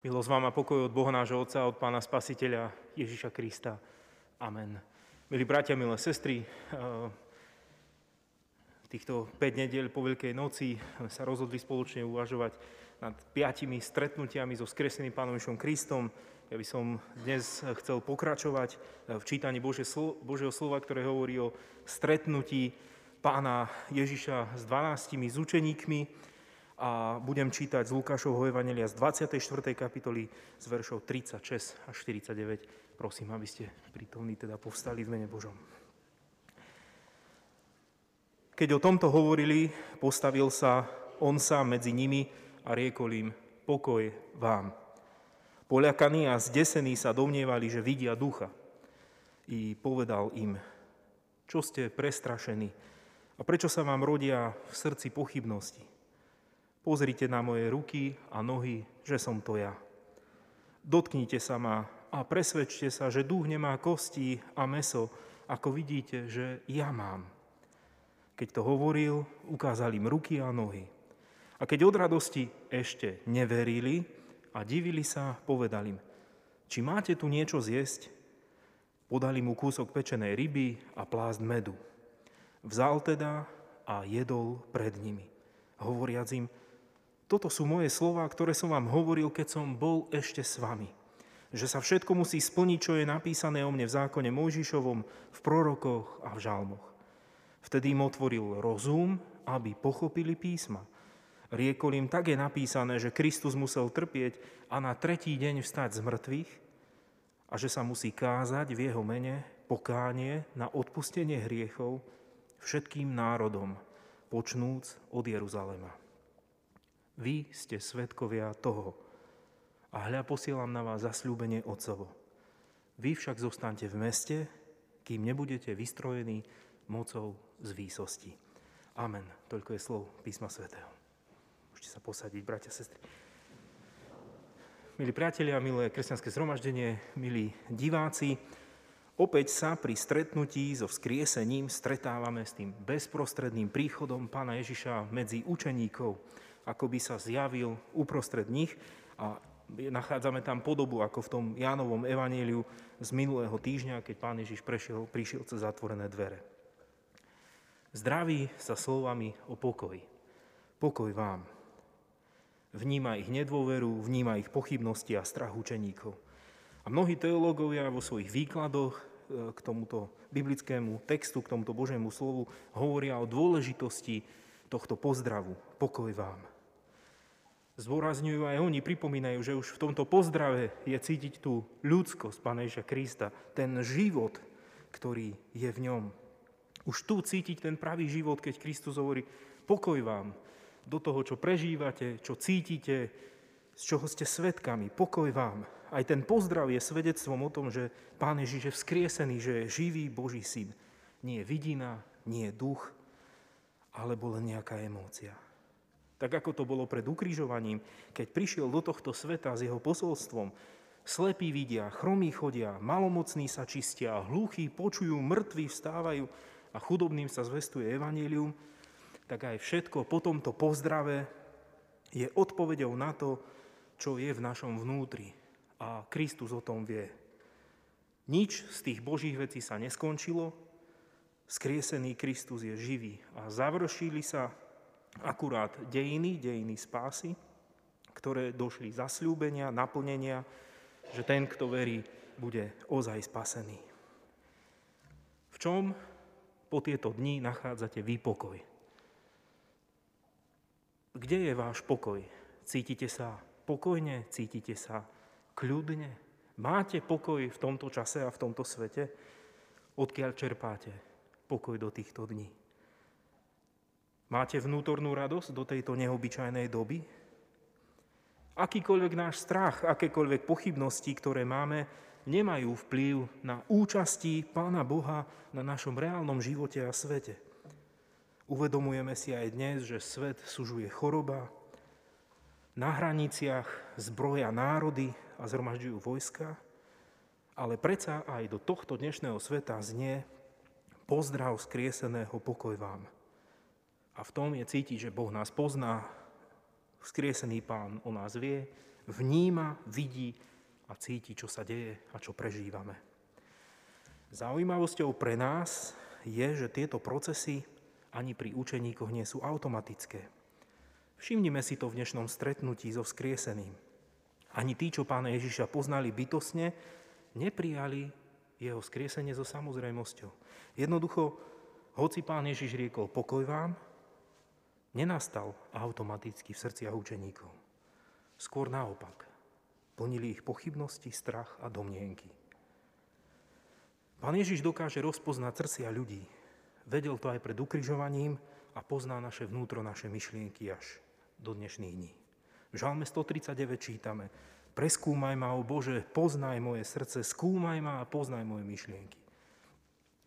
Milosť vám a pokoj od Boha nášho Otca, od Pána Spasiteľa Ježiša Krista. Amen. Milí bratia, milé sestry, eh, týchto 5 nediel po Veľkej noci sa rozhodli spoločne uvažovať nad piatimi stretnutiami so skreseným Pánom Ježišom Kristom. Ja by som dnes chcel pokračovať v čítaní Božieho slova, ktoré hovorí o stretnutí Pána Ježiša s 12 s učeníkmi a budem čítať z Lukášovho Evangelia z 24. kapitoly z veršov 36 až 49. Prosím, aby ste prítomní teda povstali v mene Božom. Keď o tomto hovorili, postavil sa on sám medzi nimi a riekol im, pokoj vám. Poľakaní a zdesení sa domnievali, že vidia ducha. I povedal im, čo ste prestrašení a prečo sa vám rodia v srdci pochybnosti? Pozrite na moje ruky a nohy, že som to ja. Dotknite sa ma a presvedčte sa, že duch nemá kosti a meso, ako vidíte, že ja mám. Keď to hovoril, ukázal im ruky a nohy. A keď od radosti ešte neverili a divili sa, povedali im, či máte tu niečo zjesť? Podali mu kúsok pečenej ryby a plást medu. Vzal teda a jedol pred nimi, hovoriac im, toto sú moje slova, ktoré som vám hovoril, keď som bol ešte s vami. Že sa všetko musí splniť, čo je napísané o mne v zákone Mojžišovom, v prorokoch a v žalmoch. Vtedy im otvoril rozum, aby pochopili písma. Riekol im, tak je napísané, že Kristus musel trpieť a na tretí deň vstať z mŕtvych a že sa musí kázať v jeho mene pokánie na odpustenie hriechov všetkým národom, počnúc od Jeruzalema. Vy ste svetkovia toho. A hľa posielam na vás zasľúbenie Otcovo. Vy však zostanete v meste, kým nebudete vystrojení mocou z výsosti. Amen. Toľko je slov písma svätého. Môžete sa posadiť, bratia, sestry. Milí priatelia, milé kresťanské zhromaždenie, milí diváci, opäť sa pri stretnutí so vzkriesením stretávame s tým bezprostredným príchodom Pána Ježiša medzi učeníkov ako by sa zjavil uprostred nich a nachádzame tam podobu ako v tom Jánovom evaníliu z minulého týždňa, keď pán Ježiš prešiel, prišiel cez zatvorené dvere. Zdraví sa slovami o pokoji. Pokoj vám. Vníma ich nedôveru, vníma ich pochybnosti a strach učeníkov. A mnohí teológovia vo svojich výkladoch e, k tomuto biblickému textu, k tomuto Božiemu slovu hovoria o dôležitosti tohto pozdravu. Pokoj vám zdôrazňujú aj oni, pripomínajú, že už v tomto pozdrave je cítiť tú ľudskosť Pána Krista, ten život, ktorý je v ňom. Už tu cítiť ten pravý život, keď Kristus hovorí, pokoj vám do toho, čo prežívate, čo cítite, z čoho ste svetkami, pokoj vám. Aj ten pozdrav je svedectvom o tom, že Pán Ježiš je vzkriesený, že je živý Boží syn. Nie vidina, nie duch, alebo len nejaká emócia. Tak ako to bolo pred ukrižovaním, keď prišiel do tohto sveta s jeho posolstvom. Slepí vidia, chromí chodia, malomocní sa čistia, hluchí počujú, mŕtvi vstávajú a chudobným sa zvestuje evanílium, tak aj všetko po tomto pozdrave je odpovedou na to, čo je v našom vnútri. A Kristus o tom vie. Nič z tých božích vecí sa neskončilo, skriesený Kristus je živý a završili sa akurát dejiny, dejiny spásy, ktoré došli zasľúbenia, naplnenia, že ten, kto verí, bude ozaj spasený. V čom po tieto dni nachádzate vy pokoj? Kde je váš pokoj? Cítite sa pokojne? Cítite sa kľudne? Máte pokoj v tomto čase a v tomto svete? Odkiaľ čerpáte pokoj do týchto dní? Máte vnútornú radosť do tejto neobyčajnej doby? Akýkoľvek náš strach, akékoľvek pochybnosti, ktoré máme, nemajú vplyv na účasti Pána Boha na našom reálnom živote a svete. Uvedomujeme si aj dnes, že svet sužuje choroba, na hraniciach zbroja národy a zhromažďujú vojska, ale predsa aj do tohto dnešného sveta znie pozdrav skrieseného pokoj vám. A v tom je cítiť, že Boh nás pozná, vzkriesený Pán o nás vie vníma, vidí a cíti, čo sa deje a čo prežívame. Zaujímavosťou pre nás je, že tieto procesy ani pri učeníkoch nie sú automatické. Všimnime si to v dnešnom stretnutí so vzkrieseným. Ani tí, čo pána Ježiša poznali bytosne, neprijali jeho skriesenie so samozrejmosťou. Jednoducho, hoci pán Ježiš riekol pokoj vám, nenastal automaticky v srdciach učeníkov. Skôr naopak. Plnili ich pochybnosti, strach a domnienky. Pán Ježiš dokáže rozpoznať srdcia ľudí. Vedel to aj pred ukrižovaním a pozná naše vnútro, naše myšlienky až do dnešných dní. V Žalme 139 čítame Preskúmaj ma, o Bože, poznaj moje srdce, skúmaj ma a poznaj moje myšlienky.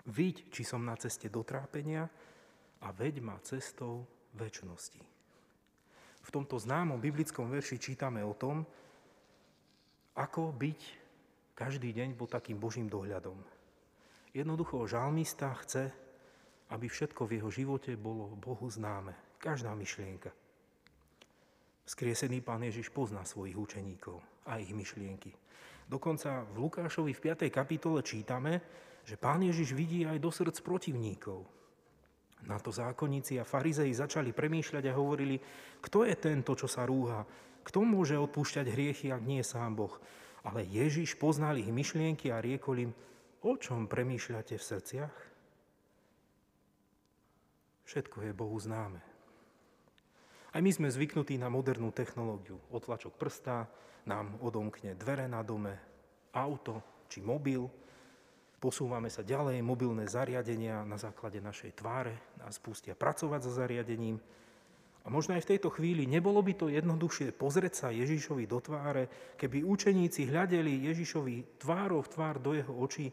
Vidť, či som na ceste do trápenia a veď ma cestou väčšnosti. V tomto známom biblickom verši čítame o tom, ako byť každý deň pod takým Božím dohľadom. Jednoducho žalmista chce, aby všetko v jeho živote bolo Bohu známe. Každá myšlienka. Skriesený pán Ježiš pozná svojich učeníkov a ich myšlienky. Dokonca v Lukášovi v 5. kapitole čítame, že pán Ježiš vidí aj do srdc protivníkov. Na to zákonníci a farizei začali premýšľať a hovorili, kto je tento, čo sa rúha, kto môže odpúšťať hriechy, ak nie sám Boh. Ale Ježiš poznal ich myšlienky a riekol im, o čom premýšľate v srdciach? Všetko je Bohu známe. Aj my sme zvyknutí na modernú technológiu. Otlačok prsta nám odomkne dvere na dome, auto či mobil. Posúvame sa ďalej, mobilné zariadenia na základe našej tváre nás pustia pracovať so zariadením. A možno aj v tejto chvíli nebolo by to jednoduchšie pozrieť sa Ježišovi do tváre, keby učeníci hľadeli Ježišovi v tvár do jeho očí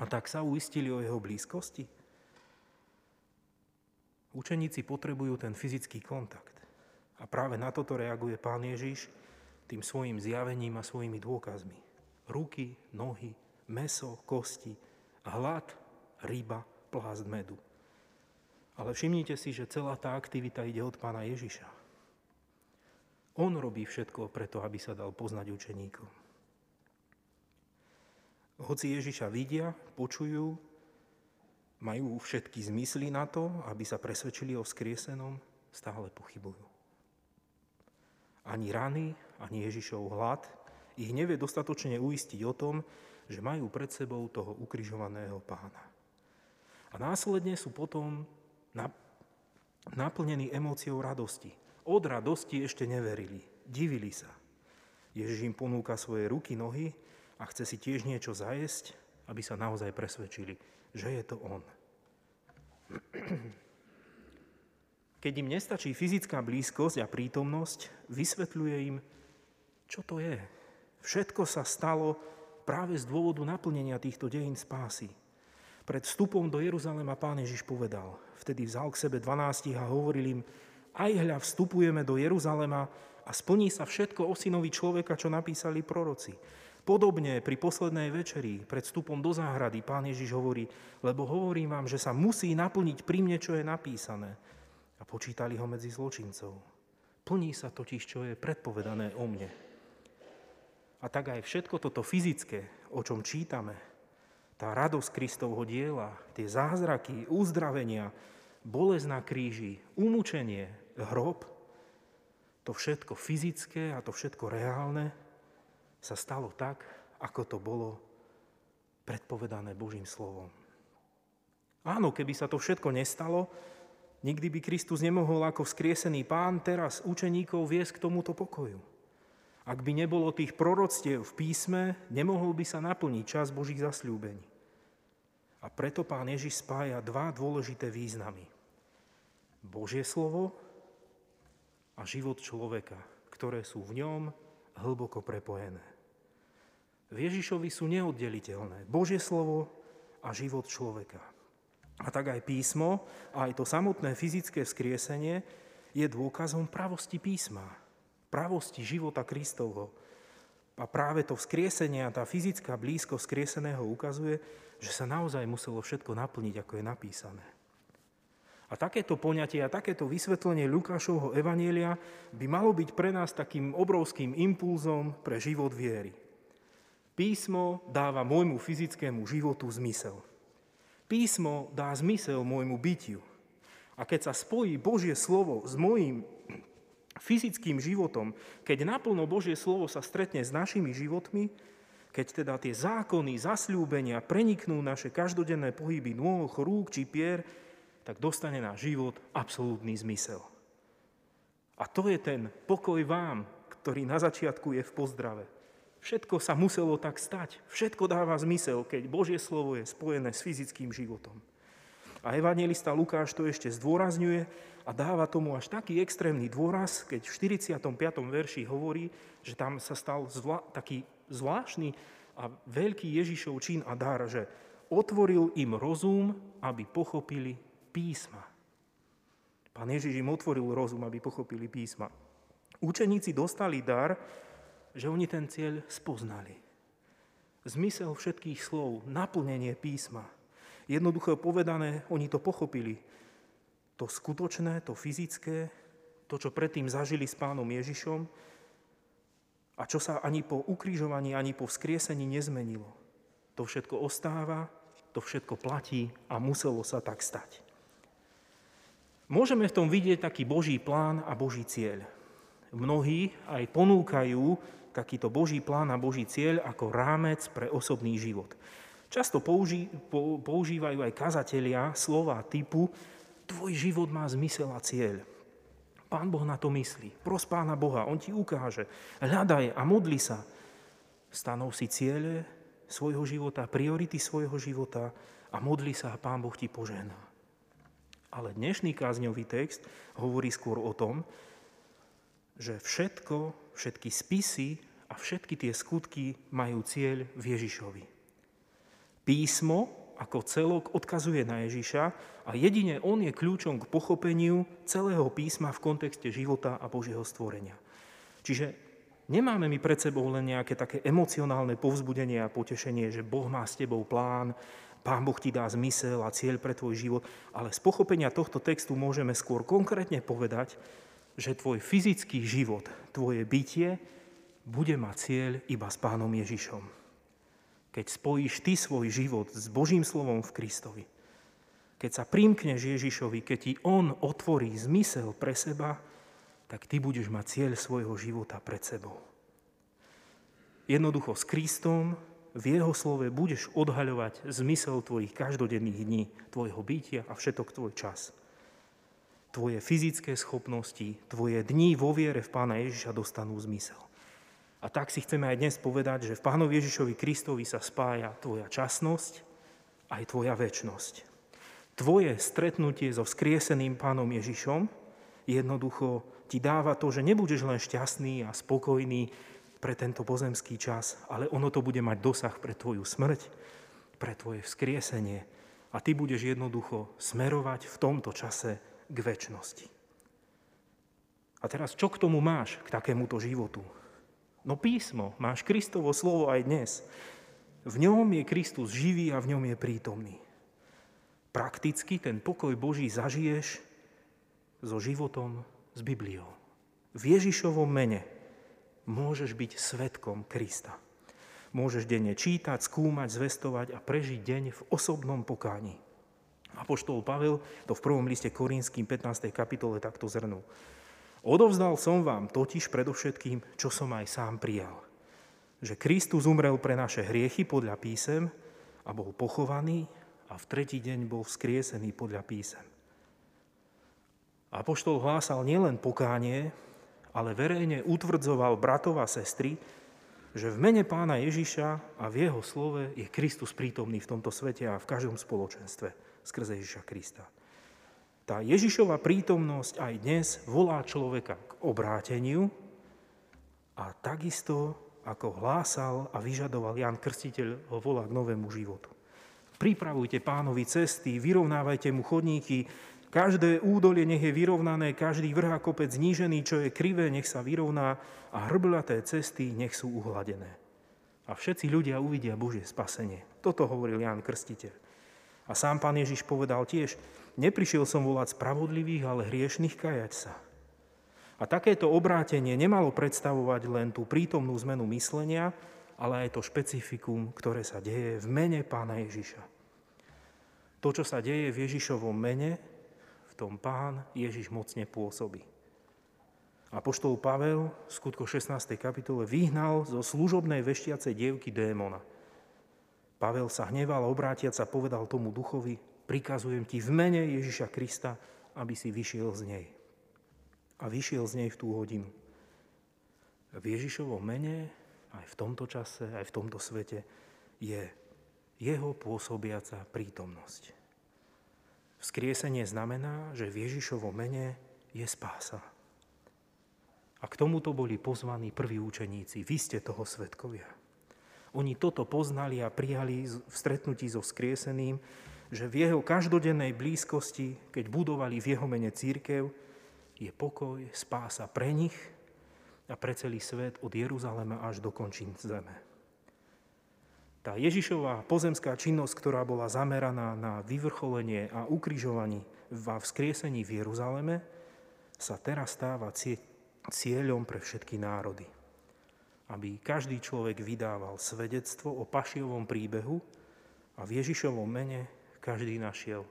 a tak sa uistili o jeho blízkosti? Učeníci potrebujú ten fyzický kontakt. A práve na toto reaguje pán Ježiš tým svojim zjavením a svojimi dôkazmi. Ruky, nohy, meso, kosti, hlad, ryba, plást medu. Ale všimnite si, že celá tá aktivita ide od pána Ježiša. On robí všetko preto, aby sa dal poznať učeníkom. Hoci Ježiša vidia, počujú, majú všetky zmysly na to, aby sa presvedčili o skriesenom, stále pochybujú. Ani rany, ani Ježišov hlad ich nevie dostatočne uistiť o tom, že majú pred sebou toho ukrižovaného pána. A následne sú potom naplnení emóciou radosti. Od radosti ešte neverili, divili sa. Ježiš im ponúka svoje ruky, nohy a chce si tiež niečo zajesť, aby sa naozaj presvedčili, že je to on. Keď im nestačí fyzická blízkosť a prítomnosť, vysvetľuje im, čo to je. Všetko sa stalo práve z dôvodu naplnenia týchto dejín spásy. Pred vstupom do Jeruzalema pán Ježiš povedal, vtedy vzal k sebe 12 a hovoril im, aj hľa vstupujeme do Jeruzalema a splní sa všetko o synovi človeka, čo napísali proroci. Podobne pri poslednej večeri, pred vstupom do záhrady, pán Ježiš hovorí, lebo hovorím vám, že sa musí naplniť pri mne, čo je napísané. A počítali ho medzi zločincov. Plní sa totiž, čo je predpovedané o mne. A tak aj všetko toto fyzické, o čom čítame, tá radosť Kristovho diela, tie zázraky, uzdravenia, bolesť na kríži, umúčenie, hrob, to všetko fyzické a to všetko reálne, sa stalo tak, ako to bolo predpovedané Božím slovom. Áno, keby sa to všetko nestalo, nikdy by Kristus nemohol ako vzkriesený pán teraz učeníkov viesť k tomuto pokoju. Ak by nebolo tých proroctiev v písme, nemohol by sa naplniť čas Božích zasľúbení. A preto pán Ježiš spája dva dôležité významy. Božie slovo a život človeka, ktoré sú v ňom hlboko prepojené v Ježišovi sú neoddeliteľné. Božie slovo a život človeka. A tak aj písmo, a aj to samotné fyzické vzkriesenie je dôkazom pravosti písma, pravosti života Kristovho. A práve to vzkriesenie a tá fyzická blízko vzkrieseného ukazuje, že sa naozaj muselo všetko naplniť, ako je napísané. A takéto poňatie a takéto vysvetlenie Lukášovho evanielia by malo byť pre nás takým obrovským impulzom pre život viery. Písmo dáva môjmu fyzickému životu zmysel. Písmo dá zmysel môjmu bytiu. A keď sa spojí Božie slovo s môjim fyzickým životom, keď naplno Božie slovo sa stretne s našimi životmi, keď teda tie zákony, zasľúbenia preniknú naše každodenné pohyby nôh, rúk či pier, tak dostane náš život absolútny zmysel. A to je ten pokoj vám, ktorý na začiatku je v pozdrave. Všetko sa muselo tak stať. Všetko dáva zmysel, keď Božie slovo je spojené s fyzickým životom. A evangelista Lukáš to ešte zdôrazňuje a dáva tomu až taký extrémny dôraz, keď v 45. verši hovorí, že tam sa stal zvla- taký zvláštny a veľký Ježišov čin a dar, že otvoril im rozum, aby pochopili písma. Pán Ježiš im otvoril rozum, aby pochopili písma. Učeníci dostali dar, že oni ten cieľ spoznali. Zmysel všetkých slov, naplnenie písma. Jednoducho povedané, oni to pochopili. To skutočné, to fyzické, to, čo predtým zažili s pánom Ježišom, a čo sa ani po ukrižovaní, ani po vzkriesení nezmenilo. To všetko ostáva, to všetko platí a muselo sa tak stať. Môžeme v tom vidieť taký Boží plán a Boží cieľ. Mnohí aj ponúkajú takýto Boží plán a Boží cieľ ako rámec pre osobný život. Často použí, používajú aj kazatelia slova typu tvoj život má zmysel a cieľ. Pán Boh na to myslí. Pros Pána Boha, On ti ukáže. Hľadaj a modli sa. Stanov si ciele svojho života, priority svojho života a modli sa a Pán Boh ti požená. Ale dnešný kázňový text hovorí skôr o tom, že všetko, všetky spisy a všetky tie skutky majú cieľ v Ježišovi. Písmo ako celok odkazuje na Ježiša a jedine on je kľúčom k pochopeniu celého písma v kontexte života a Božieho stvorenia. Čiže nemáme my pred sebou len nejaké také emocionálne povzbudenie a potešenie, že Boh má s tebou plán, Pán Boh ti dá zmysel a cieľ pre tvoj život, ale z pochopenia tohto textu môžeme skôr konkrétne povedať, že tvoj fyzický život, tvoje bytie bude mať cieľ iba s Pánom Ježišom keď spojíš ty svoj život s Božím slovom v Kristovi, keď sa primkneš Ježišovi, keď ti On otvorí zmysel pre seba, tak ty budeš mať cieľ svojho života pred sebou. Jednoducho s Kristom v Jeho slove budeš odhaľovať zmysel tvojich každodenných dní, tvojho bytia a všetok tvoj čas. Tvoje fyzické schopnosti, tvoje dni vo viere v Pána Ježiša dostanú zmysel. A tak si chceme aj dnes povedať, že v Pánovi Ježišovi Kristovi sa spája tvoja časnosť aj tvoja väčnosť. Tvoje stretnutie so vzkrieseným Pánom Ježišom jednoducho ti dáva to, že nebudeš len šťastný a spokojný pre tento pozemský čas, ale ono to bude mať dosah pre tvoju smrť, pre tvoje vzkriesenie a ty budeš jednoducho smerovať v tomto čase k väčšnosti. A teraz, čo k tomu máš, k takémuto životu? No písmo, máš Kristovo slovo aj dnes. V ňom je Kristus živý a v ňom je prítomný. Prakticky ten pokoj Boží zažiješ so životom s Bibliou. V Ježišovom mene môžeš byť svetkom Krista. Môžeš denne čítať, skúmať, zvestovať a prežiť deň v osobnom pokáni. Apoštol Pavel to v prvom liste Korínským 15. kapitole takto zhrnul. Odovzdal som vám totiž predovšetkým, čo som aj sám prijal. Že Kristus umrel pre naše hriechy podľa písem a bol pochovaný a v tretí deň bol vzkriesený podľa písem. Apoštol hlásal nielen pokánie, ale verejne utvrdzoval bratov a sestry, že v mene pána Ježiša a v jeho slove je Kristus prítomný v tomto svete a v každom spoločenstve skrze Ježiša Krista. Tá Ježišova prítomnosť aj dnes volá človeka k obráteniu a takisto, ako hlásal a vyžadoval Jan Krstiteľ, ho volá k novému životu. Pripravujte pánovi cesty, vyrovnávajte mu chodníky, každé údolie nech je vyrovnané, každý vrch a kopec znížený, čo je krivé, nech sa vyrovná a hrblaté cesty nech sú uhladené. A všetci ľudia uvidia Božie spasenie. Toto hovoril Jan Krstiteľ. A sám pán Ježiš povedal tiež, neprišiel som volať spravodlivých, ale hriešných kajať sa. A takéto obrátenie nemalo predstavovať len tú prítomnú zmenu myslenia, ale aj to špecifikum, ktoré sa deje v mene pána Ježiša. To, čo sa deje v Ježišovom mene, v tom pán Ježiš mocne pôsobí. A poštol Pavel v skutko 16. kapitole vyhnal zo služobnej veštiacej dievky démona. Pavel sa hneval a obrátiac sa povedal tomu duchovi, prikazujem ti v mene Ježiša Krista, aby si vyšiel z nej. A vyšiel z nej v tú hodinu. V Ježišovom mene, aj v tomto čase, aj v tomto svete, je jeho pôsobiaca prítomnosť. Vzkriesenie znamená, že v Ježišovom mene je spása. A k tomuto boli pozvaní prví učeníci. Vy ste toho svetkovia. Oni toto poznali a prijali v stretnutí so vzkrieseným, že v jeho každodennej blízkosti, keď budovali v jeho mene církev, je pokoj, spása pre nich a pre celý svet od Jeruzalema až do končín zeme. Tá Ježišová pozemská činnosť, ktorá bola zameraná na vyvrcholenie a ukrižovaní v vzkriesení v Jeruzaleme, sa teraz stáva cieľom pre všetky národy. Aby každý človek vydával svedectvo o pašiovom príbehu a v Ježišovom mene každý našiel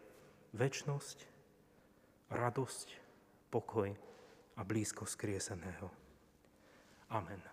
väčnosť, radosť, pokoj a blízko skrieseného. Amen.